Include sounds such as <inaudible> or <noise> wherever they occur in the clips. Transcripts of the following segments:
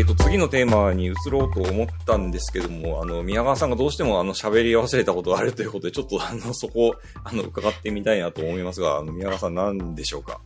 えっ、と、次のテーマに移ろうと思ったんですけども、あの、宮川さんがどうしてもあの、喋り忘れたことがあるということで、ちょっとあの、そこ、あの、伺ってみたいなと思いますが、あの、宮川さん何でしょうか？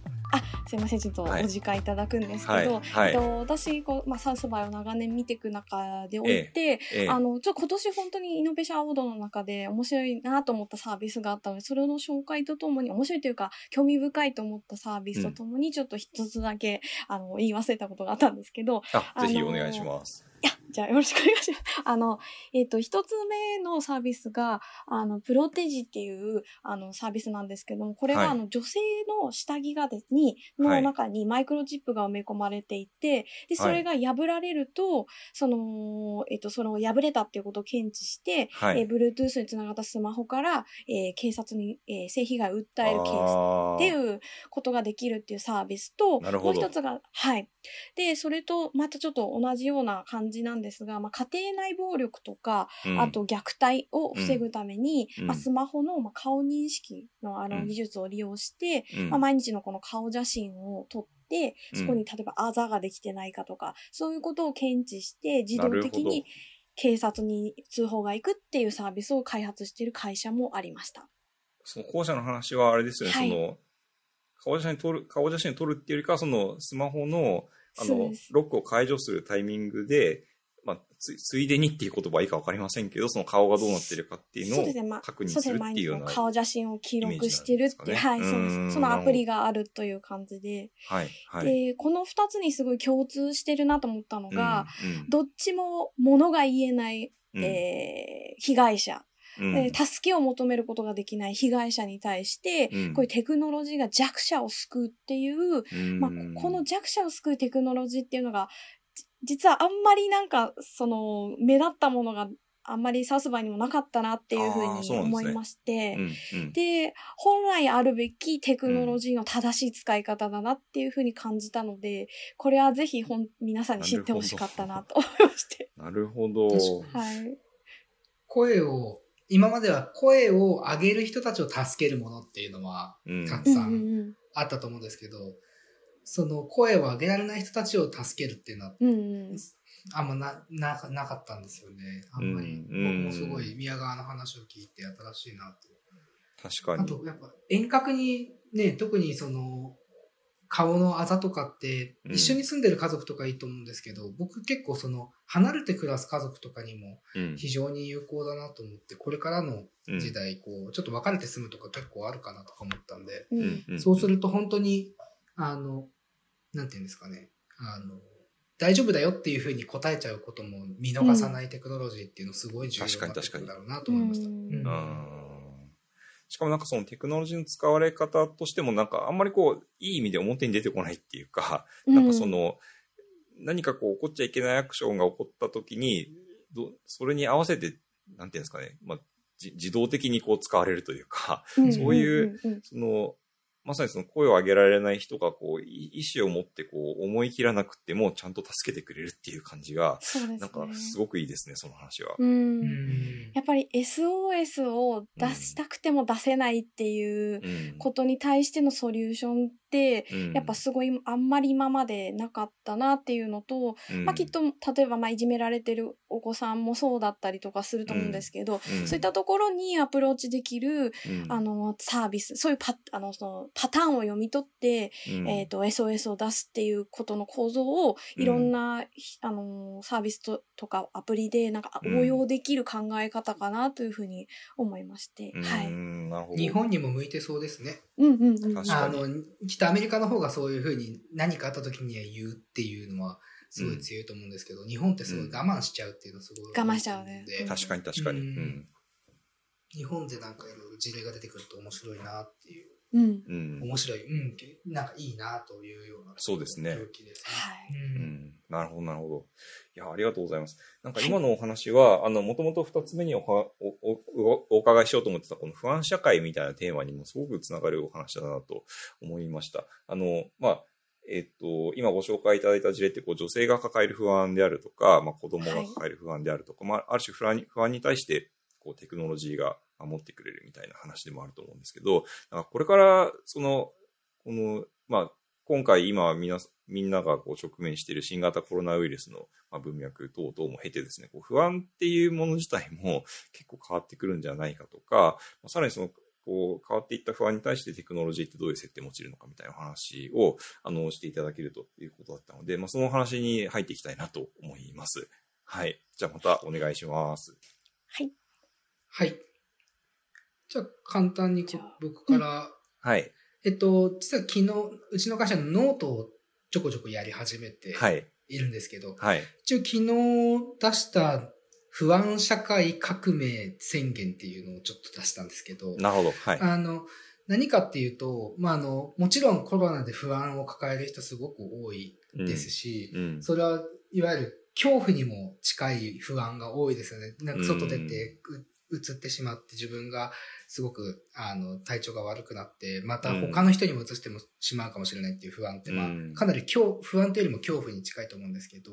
すいませんちょっとお時間いただくんですけど、えっと、私こう、まあ、サウスバイを長年見ていく中でおいて、ええ。あのちょっと今年本当にイノベーションアワードの中で面白いなと思ったサービスがあったのでそれの紹介とともに面白いというか興味深いと思ったサービスとともにちょっと一つだけ、あの言い忘れたことがあったんですけどあ、ぜひお願いします。いや、じゃあよろしくお願いします。<laughs> あの、えっ、と、一つ目のサービスが、あの、プロテジっていう、あの、サービスなんですけども、これはあの、女性の下着がですに、はいの中にマイクロチップが埋め込まれていて、で、それが破られると、その、えっ、と、その破れたっていうことを検知して、はい。えー Bluetooth につながったスマホから、えー警察に、えー性被害を訴えるケースっていうことができるっていうサービスと、もう一つが、はい。で、それとまたちょっと同じような感じなんですが、まあ、家庭内暴力とか、うん。あと虐待を防ぐために、うん。まあ、スマホのまあ顔認識のあうん。の技術を利用して、うん。まあ、毎日のこの顔写真を撮って、うん。そこに例えばあざができてないかとか、そういうことを検知して自動的に警察に通報が行くっていうサービスを開発している会社もありました。その後者の話はあれですよね、はい。その、顔写真撮る、顔写真撮るっていうよりかは、その、スマホの、あのロックを解除するタイミングで、まあ、つついでにっていう言葉はいいかわかりませんけど、その顔がどうなってるかっていうのを確認するっていうような。顔写真を記録してるっていう、はい、そう。そのアプリがあるという感じで。はい、はい。で、この二つにすごい共通してるなと思ったのが、うん、どっちも物が言えない、うん、えー被害者、うんえー助けを求めることができない被害者に対して、うんこういうテクノロジーが弱者を救うっていう、うんまあ、この弱者を救うテクノロジーっていうのが、じ実はあんまりなんか、その、目立ったものがあんまりサウスバイにもなかったなっていうふうに思いまして、うんうんで、本来あるべきテクノロジーの正しい使い方だなっていうふうに感じたので、これはぜひほん皆さんに知ってほしかったなと思いまして。なるほど。確 <laughs> はい。声を、今までは声を上げる人たちを助けるものっていうのはうんたくさうんあったと思うんですけど、その声を上げられない人たちを助けるっていうのはあんまな、な、なかったんですよね。あんまり。うん僕もすごい宮川の話を聞いて新しいなと。確かに。あと、やっぱ遠隔にね、特にその、顔のあざとかって、うん。一緒に住んでる家族とかいいと思うんですけど、僕結構その、離れて暮らす家族とかにもうん。非常に有効だなと思って、これからのうん。時代、こう、ちょっと別れて住むとか結構あるかなとか思ったんで、うんうんうん。そうすると本当に、あの、なんていうんですかね、あの、大丈夫だよっていうふうに答えちゃうことも見逃さないテクノロジーっていうのすごい重要になってくるんだろうなと思いました。うん。うん。うんしかもなんかそのテクノロジーの使われ方としてもなんかあんまりこう、いい意味で表に出てこないっていうか、なんかその、何かこう起こっちゃいけないアクションが起こった時に、どそれに合わせて、なんていうんですかね、まあ、じ自動的にこう使われるというか、うんそういううん。うんその、まさにその声を上げられない人がこう、い意思を持ってこう、思い切らなくてもちゃんと助けてくれるっていう感じが、そうですね。なんかすごくいいですね、その話は。やっぱり SOS を出したくても出せないっていううんことに対してのソリューションって、うん。やっぱすごいあんまり今までなかったなっていうのと、うん。まあきっと例えばまあいじめられてるお子さんもそうだったりとかすると思うんですけど、うんそういったところにアプローチできる、うん。あのサービスそういうパあのそのパターンを読み取って、うん。えー、と SOS を出すっていうことの構造をいろんな、ひあのサービスととかアプリでなんかうん。応用できる考え方かなというふうに思いまして、うん。はい。日本にも向いてそうですね。うんうんうん。確かにあの、きっとアメリカの方がそういうふうに何かあった時には言うっていうのはすごい強いと思うんですけど、日本ってすごい我慢しちゃうっていうのはすごい。我慢しちゃうねうん確かに確かに。ううんん。日本でなんかいろいろ事例が出てくると面白いなっていう、うん。うん。面白い、うん、なんかいいなというような。そうですね領域ですね。はい。ううんんなるほど、なるほど。いや、ありがとうございます。なんか今のお話は、あの、もともと二つ目におはおおお伺いしようと思ってた、この不安社会みたいなテーマにもすごくつながるお話だなと思いました。あの、まあ、えっと、今ご紹介いただいた事例って、こう、女性が抱える不安であるとか、まあ、子供が抱える不安であるとか、まあ、ある種不安に、不安に対して、こう、テクノロジーが守ってくれるみたいな話でもあると思うんですけど、なんかこれから、その、この、まあ、今回今みなみんながこう直面している新型コロナウイルスの文脈等々も経てですね、こう不安っていうもの自体も <laughs> 結構変わってくるんじゃないかとか、まあ、さらにそのこう変わっていった不安に対してテクノロジーってどういう設定を用いるのかみたいな話をあのしていただけるということだったので、まあ、その話に入っていきたいなと思います。はい。じゃあまたお願いします。はい。はい。じゃあ簡単に僕から、はい。えっと、実は昨日、うちの会社のノートをちょこちょこやり始めているんですけど、はい。一応昨日出した不安社会革命宣言っていうのをちょっと出したんですけど、なるほど。はい。あの、何かっていうと、まあ、あの、もちろんコロナで不安を抱える人すごく多いですし、うんうん、それはいわゆる恐怖にも近い不安が多いですよね。なんか外出て、移ってしまって自分がすごく、あの、体調が悪くなって、また他の人にも移してもしまうかもしれないっていう不安って、まあ、かなり恐不安というよりも恐怖に近いと思うんですけど、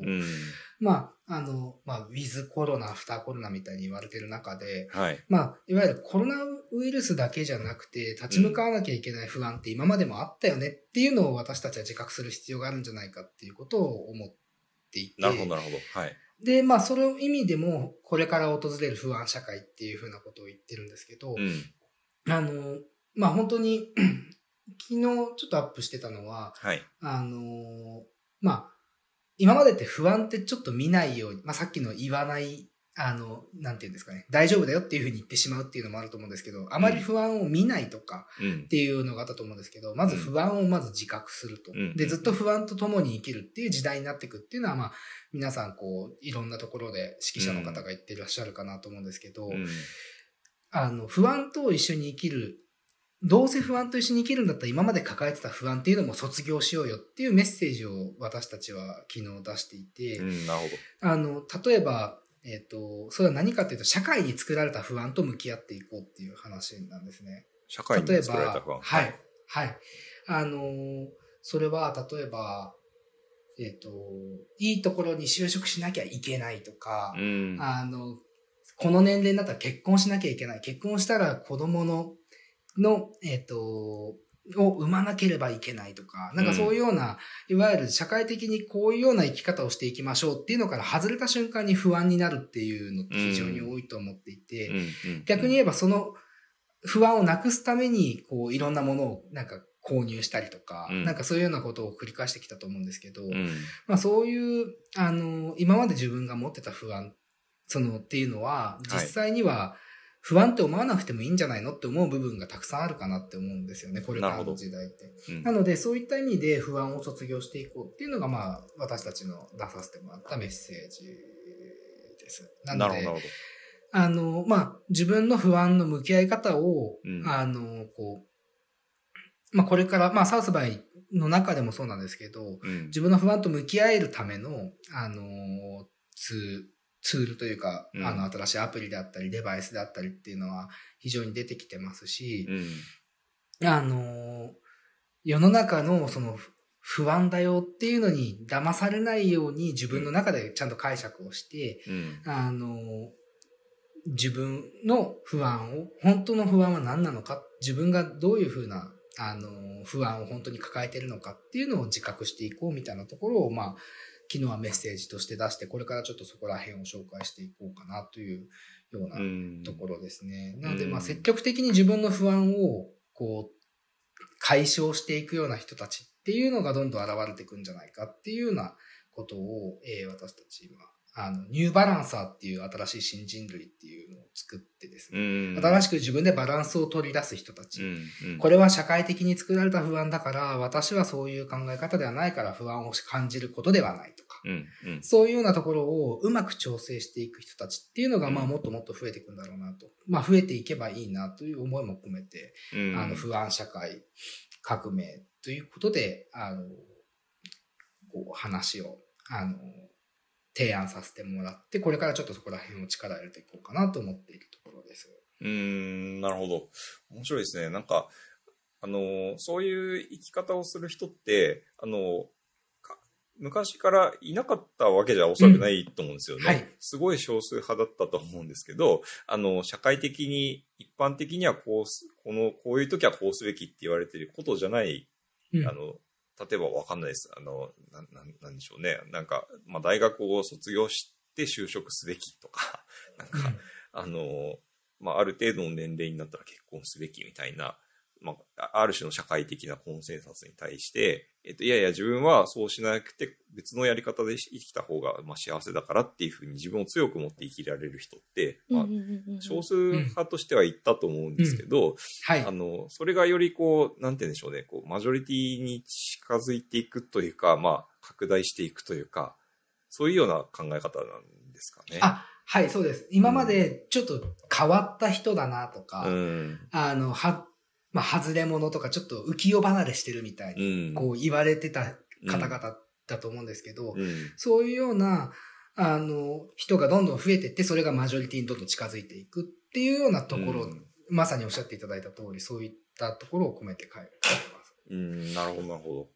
まあ、あの、まあ、ウィズコロナ、アフターコロナみたいに言われてる中で、はい、まあ、いわゆるコロナウイルスだけじゃなくて、立ち向かわなきゃいけない不安って今までもあったよねっていうのを私たちは自覚する必要があるんじゃないかっていうことを思っていて、なるほど、なるほど。はい。で、まあ、その意味でも、これから訪れる不安社会っていうふうなことを言ってるんですけど、うん、あの、まあ、本当に <clears throat> 昨日ちょっとアップしてたのは、はい、あの、まあ、今までって不安ってちょっと見ないように、まあ、さっきの言わないあの、なんていうんですかね、大丈夫だよっていうふうに言ってしまうっていうのもあると思うんですけど、あまり不安を見ないとかっていうのがあったと思うんですけど、まず不安をまず自覚すると。で、ずっと不安と共に生きるっていう時代になっていくっていうのは、まあ、皆さんこう、いろんなところで指揮者の方が言っていらっしゃるかなと思うんですけど、あの、不安と一緒に生きるどうせ不安と一緒に生きるんだったら今まで抱えてた不安っていうのも卒業しようよっていうメッセージを私たちは昨日出していて。あの、例えば、えっ、ー、と、それは何かというと、社会に作られた不安と向き合っていこうっていう話なんですね。社会に作られた不安はい。はい。あのー、それは、例えば、えっ、ー、と、いいところに就職しなきゃいけないとか、うん、あの、この年齢になったら結婚しなきゃいけない。結婚したら子供の、の、えっ、と、を生まなければいけないとか、なんかそういうような、うん、いわゆる社会的にこういうような生き方をしていきましょうっていうのから外れた瞬間に不安になるっていうのって非常に多いと思っていて、うん逆に言えばその不安をなくすために、こういろんなものをなんか購入したりとか、うん、なんかそういうようなことを繰り返してきたと思うんですけど、まあそういう、あの、今まで自分が持ってた不安、そのっていうのは、実際には、はい不安って思わなくてもいいんじゃないのって思う部分がたくさんあるかなって思うんですよね、これからの時代って。なので、そういった意味で不安を卒業していこうっていうのが、まあ、私たちの出させてもらったメッセージです。なので、あの、まあ、自分の不安の向き合い方を、うん、あの、こう、まあ、これから、まあ、サウスバイの中でもそうなんですけど、うん、自分の不安と向き合えるための、あの、ツツールというか、うん、あの、新しいアプリであったり、デバイスであったりっていうのは非常に出てきてますし、うん、あの、世の中のその不安だよっていうのに騙されないように自分の中でちゃんと解釈をして、うん、あの、自分の不安を、本当の不安は何なのか、自分がどういうふうな、あの、不安を本当に抱えてるのかっていうのを自覚していこうみたいなところを、まあ、昨日はメッセージとして出して、これからちょっとそこら辺を紹介していこうかなというようなところですね。なので、まあ、積極的に自分の不安を、こう、解消していくような人たちっていうのがどんどん現れていくんじゃないかっていうようなことを、えー、私たち今、あの、ニューバランサーっていう新しい新人類っていうのを作ってですね、新しく自分でバランスを取り出す人たち、これは社会的に作られた不安だから、私はそういう考え方ではないから不安を感じることではないとか、そういうようなところをうまく調整していく人たちっていうのが、まあもっともっと増えていくんだろうなと。まあ増えていけばいいなという思いも込めて、あの、不安社会革命ということで、あの、こう話を、あの、提案させてもらって、これからちょっとそこら辺を力入れていこうかなと思っているところです。うん、なるほど。面白いですね。なんか、あの、そういう生き方をする人って、あの、昔からいなかったわけじゃおそらくないと思うんですよね。うんはい、すごい少数派だったと思うんですけど、あの、社会的に、一般的にはこうす、この、こういう時はこうすべきって言われてることじゃない、うん、あの、例えばわかんないです。あの、なん、なんなんでしょうね。なんか、まあ大学を卒業して就職すべきとか、<laughs> なんか、あの、まあある程度の年齢になったら結婚すべきみたいな、まあ、ある種の社会的なコンセンサスに対して、えっと、いやいや、自分はそうしなくて別のやり方で生きた方が、まあ、幸せだからっていうふうに自分を強く持って生きられる人って、まあ少数派としては言ったと思うんですけど、はいあ。の、それがよりこう、なんて言うんでしょうね、こう、マジョリティに近づいていくというか、まあ、拡大していくというか、そういうような考え方なんですかね。あ、はい、そうです。今までちょっと変わった人だなとか、うん。あの、は、まあ、外れ者とか、ちょっと浮世離れしてるみたいに、うん。こう言われてた方々だと思うんですけど、うん。そういうような、あの、人がどんどん増えてって、それがマジョリティにどんどん近づいていくっていうようなところ、うんまさにおっしゃっていただいた通り、そういったところを込めて書いてます。うん、なるほど、なるほど。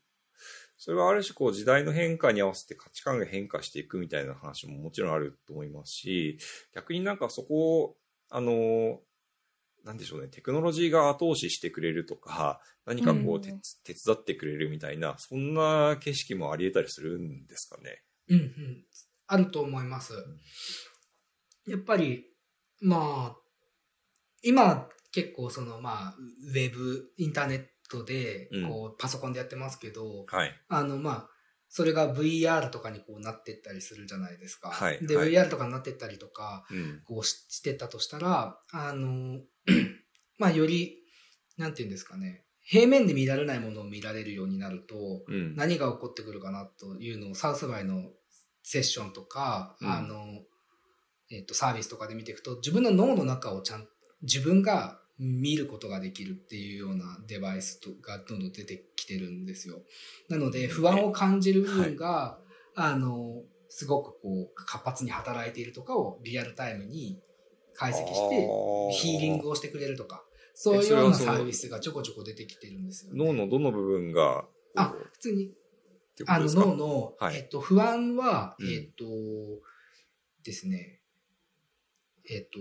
それはある種こう時代の変化に合わせて価値観が変化していくみたいな話ももちろんあると思いますし、逆になんかそこを、あの、なんでしょうね、テクノロジーが後押ししてくれるとか、何かこううん手手伝ってくれるみたいな、そんな景色もあり得たりするんですかね。うんうん。あると思います。やっぱり、まあ、今結構そのまあ、ウェブ、インターネットでうん、こう、パソコンでやってますけど、はい。あのまあ、それが VR とかにこうなってったりするじゃないですか。で、はいはい VR とかになってったりとか、うん。こうししてったとしたら、あの、<clears throat> まあ、より、なんていうんですかね、平面で見られないものを見られるようになると、うん。何が起こってくるかなというのをサウスバイのセッションとか、うんあの、えっ、と、サービスとかで見ていくと、自分の脳の中をちゃん自分が見ることができるっていうようなデバイスとがどんどん出てきてるんですよ。なので、不安を感じる部分が、あの、すごくこう、活発に働いているとかをリアルタイムに解析して、ヒーリングをしてくれるとか、そういうようなサービスがちょこちょこ出てきてるんですよ、ね。脳のどの部分が、あ、普通に。あの脳の、はい。えっと、不安は、うん。えっと、ですね、えっと、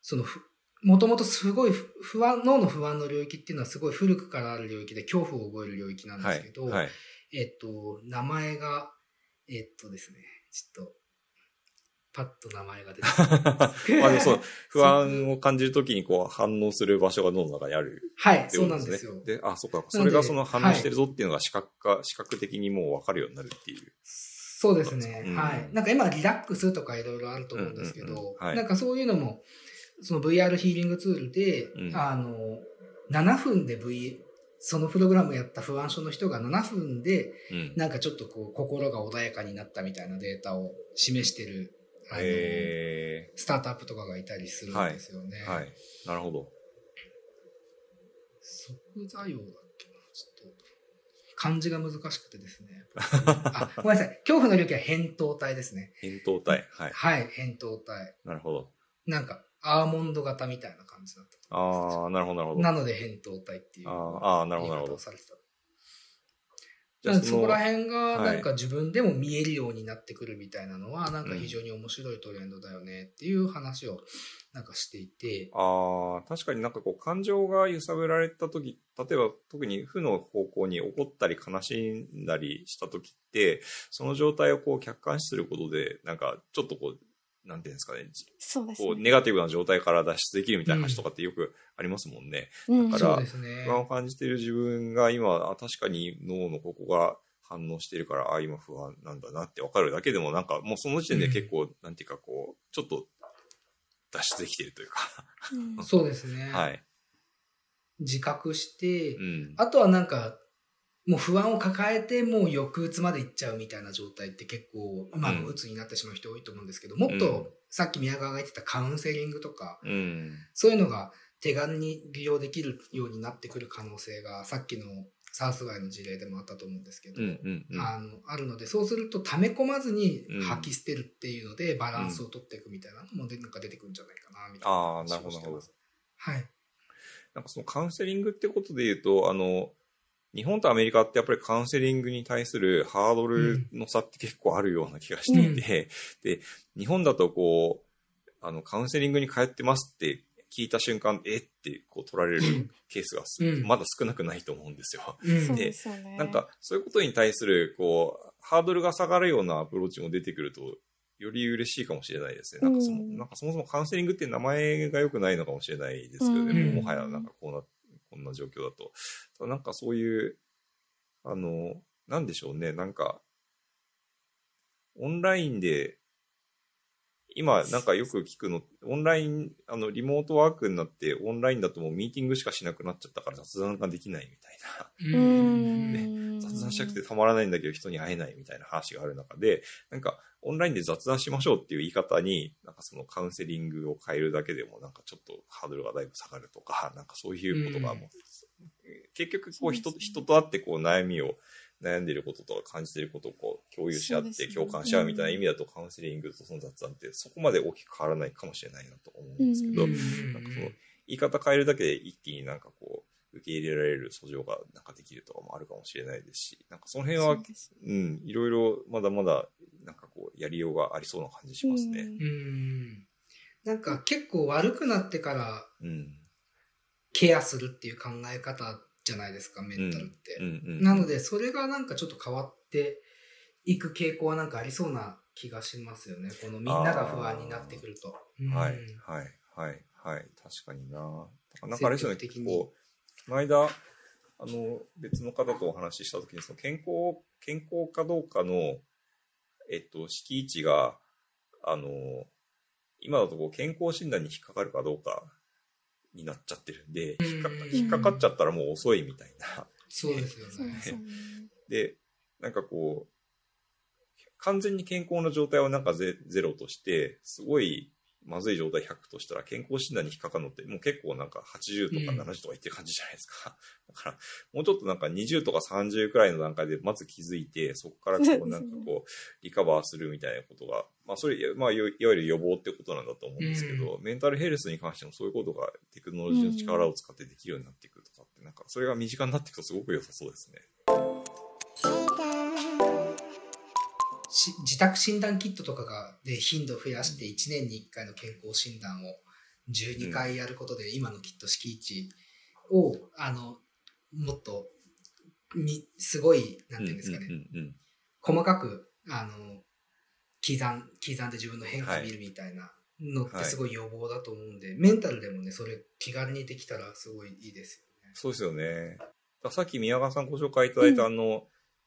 そのふ、もともとすごい不不安、脳の不安の領域っていうのはすごい古くからある領域で恐怖を覚える領域なんではいすけど、はい。えっと、名前が、えっとですね、ちょっと、パッと名前が出て <laughs> あそう、不安を感じるときにこう反応する場所が脳の中にあるはい、そう。なんですよ。で、あ、そっか。それがその反応してるぞっていうのが視覚化、視覚的にもう分かるようになるっていう。そうですね。うんはい。なんか今リラックスとかいろいろあると思うんですけうんうんどうん、はいなんかそういうのも、その VR ヒーリングツールで、うんあの、7分で V、そのプログラムやった不安症の人が7分で、うん。なんかちょっとこう、心が穏やかになったみたいなデータを示してる、あの、へスタートアップとかがいたりするんですよね。ー。はい。なるほど。即座用だっけなちょっと、漢字が難しくてですね。<laughs> あ、ごめんなさい。恐怖の領域は扁桃体ですね。扁桃体。はい。はい、扁桃体。なるほど。なんか、アーモンド型みたいな感じだった。ああ、なるほど、なるほど。なので、扁桃体っていうあーあー、なるほど、なるほど。されてた。そこらの、辺が、はい。なんか自分でも見えるようになってくるみたいなのは、なんか非常に面白いトレンドだよねっていう話を、なんかしていて、ああ、確かになんかこう感情が揺さぶられたとき、例えば特に負の方向に怒ったり悲しんだりしたときって、その状態をこう客観視することで、なんかちょっとこう、なんていうんですかね、そうですね。こうネガティブな状態から脱出できるみたいな話とかってよくありますもんね。うんだから不。安を感じている自分が今、あ確かに脳のここが反応しているから、あ今不安なんだなって分かるだけでも、なんかもうその時点で結構、なんていうかこう、ちょっと脱出できているというか。うんそうですね。はい。自覚してう、ん。あとはなんか、もう不安を抱えて、もう抑うつまでいっちゃうみたいな状態って結構、まあ、うつになってしまう人多いと思うんですけど、もっうんと、さっき宮川が言ってたカウンセリングとか、うん。そういうのが手軽に利用できるようになってくる可能性が、さっきのサウスワイの事例でもあったと思うんですけど、うんうんうん。あのあるので、そうすると溜め込まずにうん吐き捨てるっていうので、バランスを取っていくみたいなのもで、なんか出てくるんじゃないかな、みたいな話をしてます。。はい。なんかそのカウンセリングってことで言うと、あの、日本とアメリカってやっぱりカウンセリングに対するハードルの差って結構あるような気がしていて、で、日本だとこう、あの、カウンセリングに通ってますって聞いた瞬間、えってこう取られるケースがす、うん。まだ少なくないと思うんですよ。うん。そうでね。なんか、そういうことに対する、こう、ハードルが下がるようなアプローチも出てくると、より嬉しいかもしれないですね。なんかその、うん。なんかそもそもカウンセリングって名前が良くないのかもしれないですけどね、うん。もはやなんかこうな、こんな状況だと。ただなんかそういう、あの、なんでしょうね、なんか、オンラインで、今なんかよく聞くの、オンライン、あの、リモートワークになって、オンラインだともうミーティングしかしなくなっちゃったから雑談ができないみたいな。ううんん。<laughs> 雑談したくてたまらないんだけど人に会えないみたいな話がある中で、なんかオンラインで雑談しましょうっていう言い方に、なんかそのカウンセリングを変えるだけでもなんかちょっとハードルがだいぶ下がるとか、なんかそういうことがもう、結局こう人人と会ってこう悩みを悩んでいることとか感じていることをこう共有し合って共感し合うみたいな意味だとカウンセリングとその雑談ってそこまで大きく変わらないかもしれないなと思うんですけど、うん。なんかその言い方変えるだけで一気になんかこう受け入れられる訴状がなんかできるとかもあるかもしれないですし、なんかその辺はそうん、いろいろまだまだなんかこうやりようがありそうな感じしますね。うん。うん。なんか結構悪くなってからうん。ケアするっていう考え方じゃないですか、メンタルって。うんうん。なので、それがなんかちょっと変わっていく傾向はなんかありそうな気がしますよね。このみんなが不安になってくると。うんはい、はい、はい、はい。確かにな。なんかあれですよね、積極的にこの間、あの、別の方とお話ししたときに、その健康、健康かどうかの、えっと、敷地が、あの、今だとこう健康診断に引っかかるかどうかになっちゃってるんで、引っかっかかっちゃったらもう遅いみたいな。そうですよねそうで。すよね。<laughs> で、なんかこう、完全に健康な状態をなんかゼゼロとして、すごいまずい状態100としたら健康診断に引っかかるのってもう結構なんか80とかうん70とかいってる感じじゃないですか。<laughs> だから、もうちょっとなんか20とか30くらいの段階でまず気づいて、そこからこうなんかこう、リカバーするみたいなことが、まあそれ、まあいわゆる予防ってことなんだと思うんですけど、メンタルヘルスに関してもそういうことがテクノロジーの力を使ってできるようになっていくとかって、なんかそれが身近になっていくとすごく良さそうですね。自宅診断キットとかがで頻度を増やして1年に1回の健康診断を12回やることで、今のきっと敷地をあのもっとみすごいなんていうんですかね、うんうんうん細かくあの刻ん刻んで自分の変化を見るみたいなのってすごい予防だと思うんで、メンタルでもねそれ気軽にできたらすごいいいですよね。そうですよね。さっき宮川さんご紹介いただいた、うん。あの、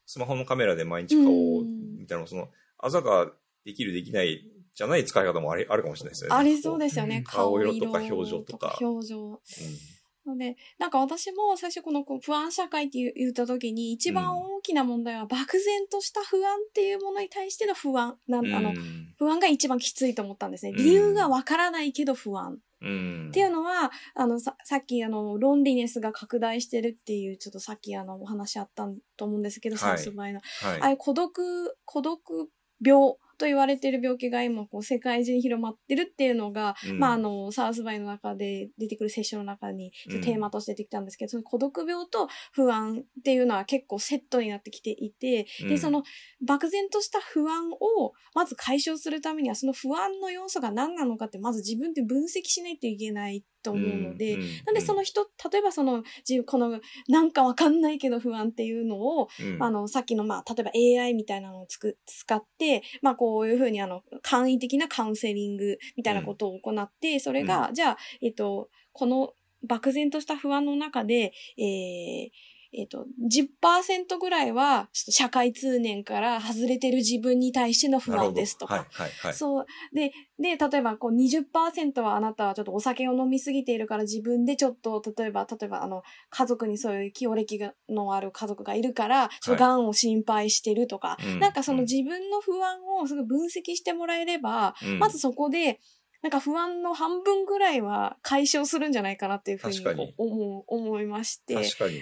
スマホのカメラで毎日顔を、うんみたいな、その、あざができるできないじゃない使い方もありあるかもしれないですよね。ありそうでですよね。うん顔色とか表情とか表情。す。ので、なんか私も最初このこう不安社会って言った時に一番大きな問題は漠然とした不安っていうものに対しての不安。なんうん。あのうん不安が一番きついと思ったんですね。うん理由がわからないけど不安。うん。っていうのは、あの、さ、さっき、あの、ロンリネスが拡大してるっていう、ちょっとさっき、あの、お話あったと思うんですけど、はいサウスバイの。はい。ああいう孤独、孤独病と言われてる病気が今、こう、世界中に広まってるっていうのが、うん。まあ、あの、サウスバイの中で出てくるセッションの中に、うん。テーマとして出てきたんですけど、その孤独病と不安っていうのは結構セットになってきていて、で、そ、の、漠然とした不安を、まず解消するためには、その不安の要素が何なのかって、まず自分で分析しないといけないと思うので、うん、なんでその人、例えばその、自この、なんかわかんないけど不安っていうのを、うん、あの、さっきの、まあ、例えば AI みたいなのをつく使って、まあ、こういうふうに、あの、簡易的なカウンセリングみたいなことを行って、それが、じゃあ、えっと、この漠然とした不安の中で、えーえっと、10%ぐらいは、ちょっと社会通念から外れてる自分に対しての不安ですとか。はい、はい、はい。そう。で、で、例えば、こう、20%はあなたはちょっとお酒を飲みすぎているから自分でちょっと、例えば、例えば、あの、家族にそういう清暦がのある家族がいるから、ちょっと癌を心配してるとか、うんなんかその自分の不安をすごい分析してもらえれば、うんまずそこで、なんか不安の半分ぐらいは解消するんじゃないかなっていうふうに思う、思いまして。確かに。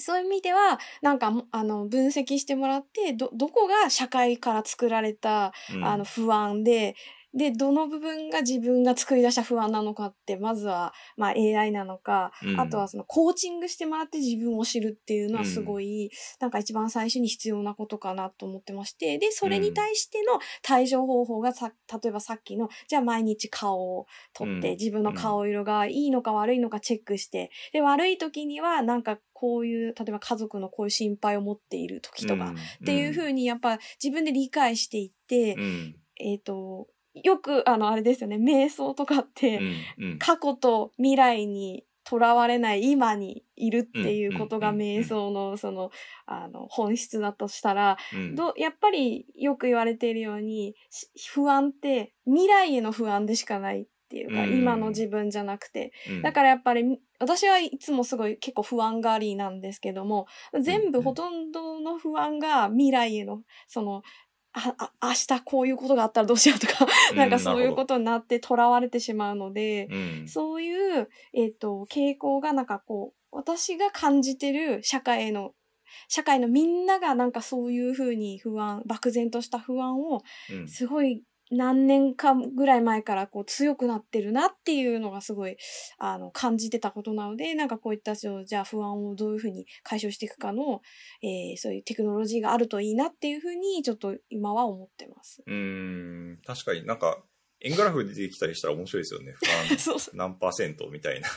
そういう意味では、なんかも、あの、分析してもらって、ど、どこが社会から作られた、うん。あの、不安で、で、どの部分が自分が作り出した不安なのかって、まずは、まあ AI なのか、うん。あとはそのコーチングしてもらって自分を知るっていうのはすごい、なんか一番最初に必要なことかなと思ってまして、で、それに対しての対処方法がさ、例えばさっきの、じゃあ毎日顔を撮って、うん。自分の顔色がいいのか悪いのかチェックして、で、悪い時にはなんかこういう、例えば家族のこういう心配を持っている時とか、っていうふうにやっぱ自分で理解していって、うん。えっ、と、よくあのあれですよね、瞑想とかって、うん。うん。過去と未来にとらわれない今にいるっていうことが瞑想のその、あの、本質だとしたら、うんどやっぱりよく言われているように、し不安って未来への不安でしかないっていうか、うん今の自分じゃなくて。うんだからやっぱり、私はいつもすごい結構不安がりなんですけども、全部うんほとんどの不安が未来への、その、あ、あ、明日こういうことがあったらどうしようとか、なんかそういうことになって囚われてしまうので、うん。そういう、えっ、と、傾向がなんかこう、私が感じてる社会への、社会のみんながなんかそういうふうに不安、漠然とした不安を、うんすごい何年かぐらい前からこう強くなってるなっていうのがすごい、あの、感じてたことなので、なんかこういった、じゃあ不安をどういうふうに解消していくかの、えーそういうテクノロジーがあるといいなっていうふうに、ちょっと今は思ってます。うーん。確かになんか、円グラフ出てきたりしたら面白いですよね。不安 <laughs> 何パーセントみたいな。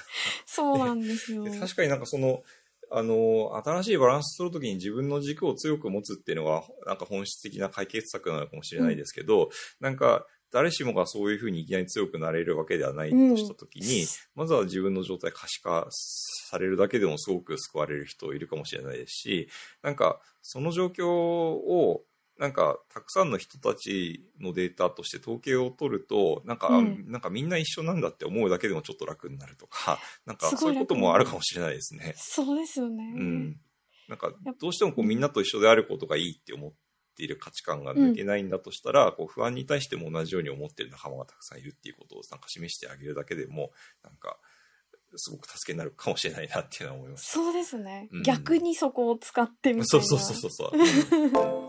そうなんですよ。で確かになんかその、あの、新しいバランス取るときに自分の軸を強く持つっていうのが、なんか本質的な解決策なのかもしれないですけど、なんか、誰しもがそういうふうにいきなり強くなれるわけではないとしたときに、まずは自分の状態可視化されるだけでもすごく救われる人いるかもしれないですし、なんか、その状況を、なんか、たくさんの人たちのデータとして統計を取ると、なんか、うんなんかみんな一緒なんだって思うだけでもちょっと楽になるとか、<laughs> なんかそういうこともあるかもしれないですね。そうですよね。うん。なんかどうしてもこうみんなと一緒であることがいいって思っている価値観が抜けないんだとしたら、こう不安に対しても同じように思っている仲間がたくさんいるっていうことをなんか示してあげるだけでも、なんか、すごく助けになるかもしれないなっていうのは思います。そうですね、うん逆にそこを使ってみたいな。そうそうそうそう <laughs>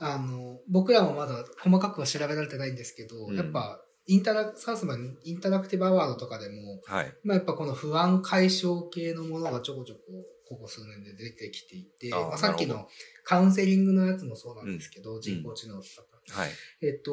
あの、僕らもまだ細かくは調べられてないんですけど、うんやっぱ、インタラ、サウスマンインタラクティブアワードとかでも、はい。まあ、やっぱこの不安解消系のものがちょこちょこ、ここ数年で出てきていて、まあ、さっきのカウンセリングのやつもそうなんですけど、人工知能とか。はい。えっと、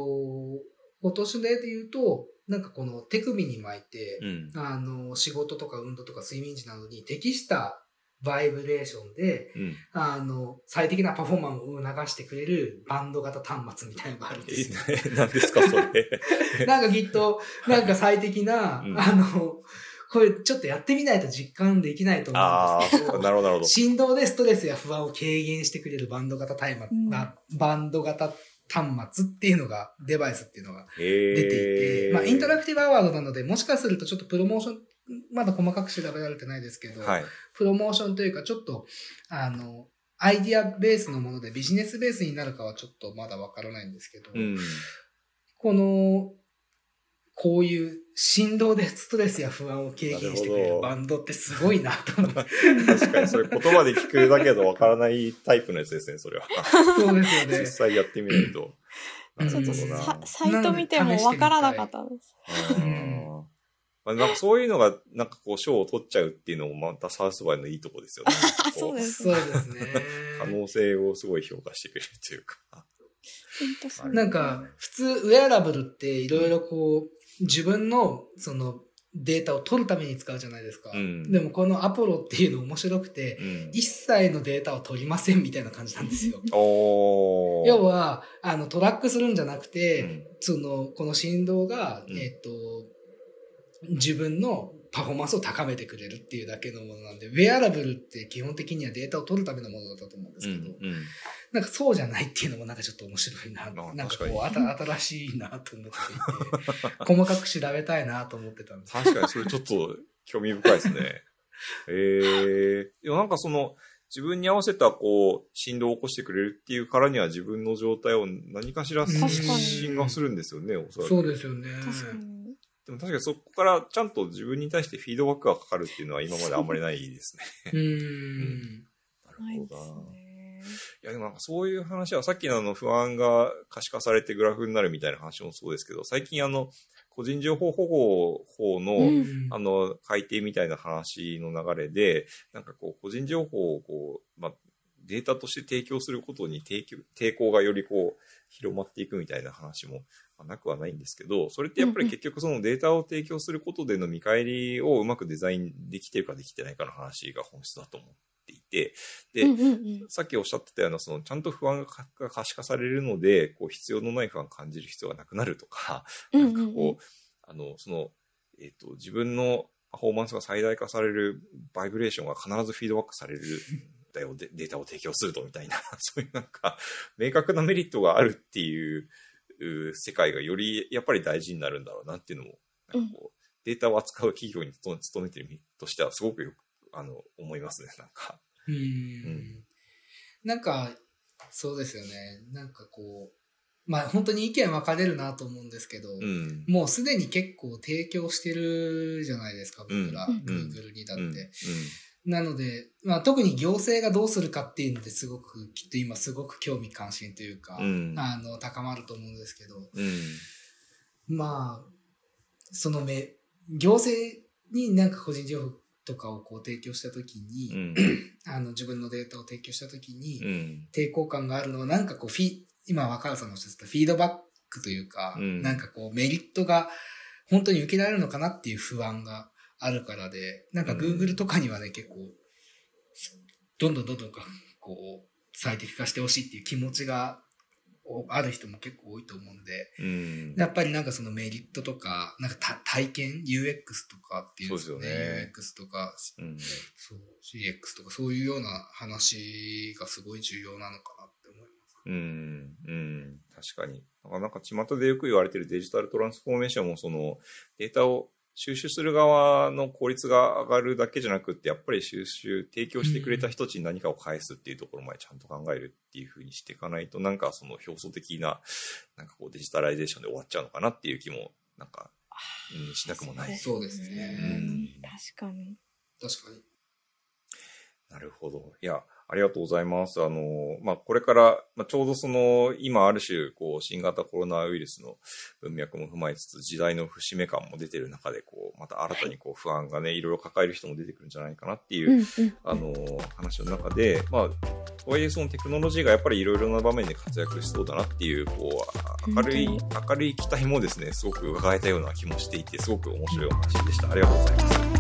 今年で言うと、なんかこの手首に巻いて、うん。あの、仕事とか運動とか睡眠時などに適したバイブレーションで、うん。あの、最適なパフォーマンスを流してくれるバンド型端末みたいなのがあるんですよ。え、何ですか、それ。<laughs> なんかきっと、なんか最適な、うんあの、これちょっとやってみないと実感できないと思うんですけど、なるほど、なるほど。振動でストレスや不安を軽減してくれるバンド型端末、うんあバンド型端末っていうのが、デバイスっていうのが出出ていて、まあインタラクティブアワードなので、もしかするとちょっとプロモーション、まだ細かく調べられてないですけど、はい。プロモーションというか、ちょっと、あの、アイディアベースのものでビジネスベースになるかはちょっとまだわからないんですけど、うん。この、こういう振動でストレスや不安を軽減してくれなるバンドってすごいなと思って。確かに、それ言葉で聞くだけだとわからないタイプのやつですね、それは。そうですよね実。際やってみないと。なるちょっとほどな。さサイト見てもわからなかったです。うんまあ、なんかそういうのが、なんかこう、賞を取っちゃうっていうのもまたサウスバイのいいとこですよね。<laughs> そうですそうですね。可能性をすごい評価してくれるというか。なんか、普通、ウェアラブルっていろいろこう、自分の、その、データを取るために使うじゃないですか。うんでもこのアポロっていうの面白くて、うん。一切のデータを取りませんみたいな感じなんですよ。要は、あの、トラックするんじゃなくて、うんその、この振動が、うんえっ、と、自分のパフォーマンスを高めてくれるっていうだけのものなんで、ウェアラブルって基本的にはデータを取るためのものだったと思うんですうん。けど、うん。なんかそうじゃないっていうのもなんかちょっと面白いな。あなんかこうあた、新しいなと思っていて、細かく調べたいなと思ってたんです。確かにそれちょっと興味深いですね。え <laughs> えー。でもなんかその、自分に合わせたこう、振動を起こしてくれるっていうからには自分の状態を何かしら確かに信がするんですよね、おそらく。そうですよね。確かに。でも確かにそこからちゃんと自分に対してフィードバックがかかるっていうのは今まであんまりないですね。<laughs> うーん。なるほどな。すね。や、でもなんかそういう話は、さっきのあの不安が可視化されてグラフになるみたいな話もそうですけど、最近あの、個人情報保護法の、うんあの、改定みたいな話の流れで、なんかこう、個人情報をこう、まあ、データとして提供することに提供抵抗がよりこう、広まっていくみたいな話もまあなくはないんですけど、それってやっぱり結局そのデータを提供することでの見返りをうまくデザインできてるかできてないかの話が本質だと思っていて、で、うんうんうん。さっきおっしゃってたような、その、ちゃんと不安が可視化されるので、こう、必要のない不安を感じる必要がなくなるとか、なんかうんうん。うんこう、あの、その、えっ、と、自分のパフォーマンスが最大化されるバイブレーションが必ずフィードバックされるんだよ、でデータを提供するとみたいな、<laughs> そういうなんか、明確なメリットがあるっていうう世界がよりやっぱり大事になるんだろうなっていうのも、なんかこう、データを扱う企業に勤めてる身としてはすごくよく、あの、思いますね、なんか。うんんなんか、そうですよね。なんかこう、まあ本当に意見分かれるなと思うんですけど、うん。もうすでに結構提供してるじゃないですか、僕ら、うん Google にだって。なので、まあ特に行政がどうするかっていうのですごく、きっと今すごく興味関心というか、うんあの、高まると思うんですけど、うん。まあ、そのめ、行政になんか個人情報とかをこう提供したときに、うん。<clears throat> あの自分のデータを提供したときに、うん。抵抗感があるのはなんかこうフィ今若原さんのおっしゃってたフィードバックというか、うんなんかこうメリットが本当に受けられるのかなっていう不安があるからで、なんかうん Google とかにはね、結構、どんどんどんどんかこう最適化してほしいっていう気持ちがおある人も結構多いと思うんで、うん。やっぱりなんかそのメリットとか、なんかた体験 ?UX とかっていうんですよね。ね UX とか、うん。そう、CX とかそういうような話がすごい重要なのかなって思います。うん。うん。確かに。だからなんか巷でよく言われてるデジタルトランスフォーメーションもそのデータを収集する側の効率が上がるだけじゃなくって、やっぱり収集、提供してくれた人たちに何かを返すっていうところまでちゃんと考えるっていうふうにしていかないと、なんかその表層的な、<laughs> なんかこうデジタライゼーションで終わっちゃうのかなっていう気も、なんか、うん、しなくもない。そうですねうん確かに。確かに。なるほど。いや、ありがとうございます。あの、まあ、これから、まあ、ちょうどその、今ある種、こう、新型コロナウイルスの文脈も踏まえつつ、時代の節目感も出てる中で、こう、また新たにこう、不安がね、いろいろ抱える人も出てくるんじゃないかなっていう。あの、話の中で、まあ、とはいえそのテクノロジーがやっぱりいろいろな場面で活躍しそうだなっていう、こう、明るい、明るい期待もですね、すごく伺えたような気もしていて、すごく面白いお話でした。ありがとうございます。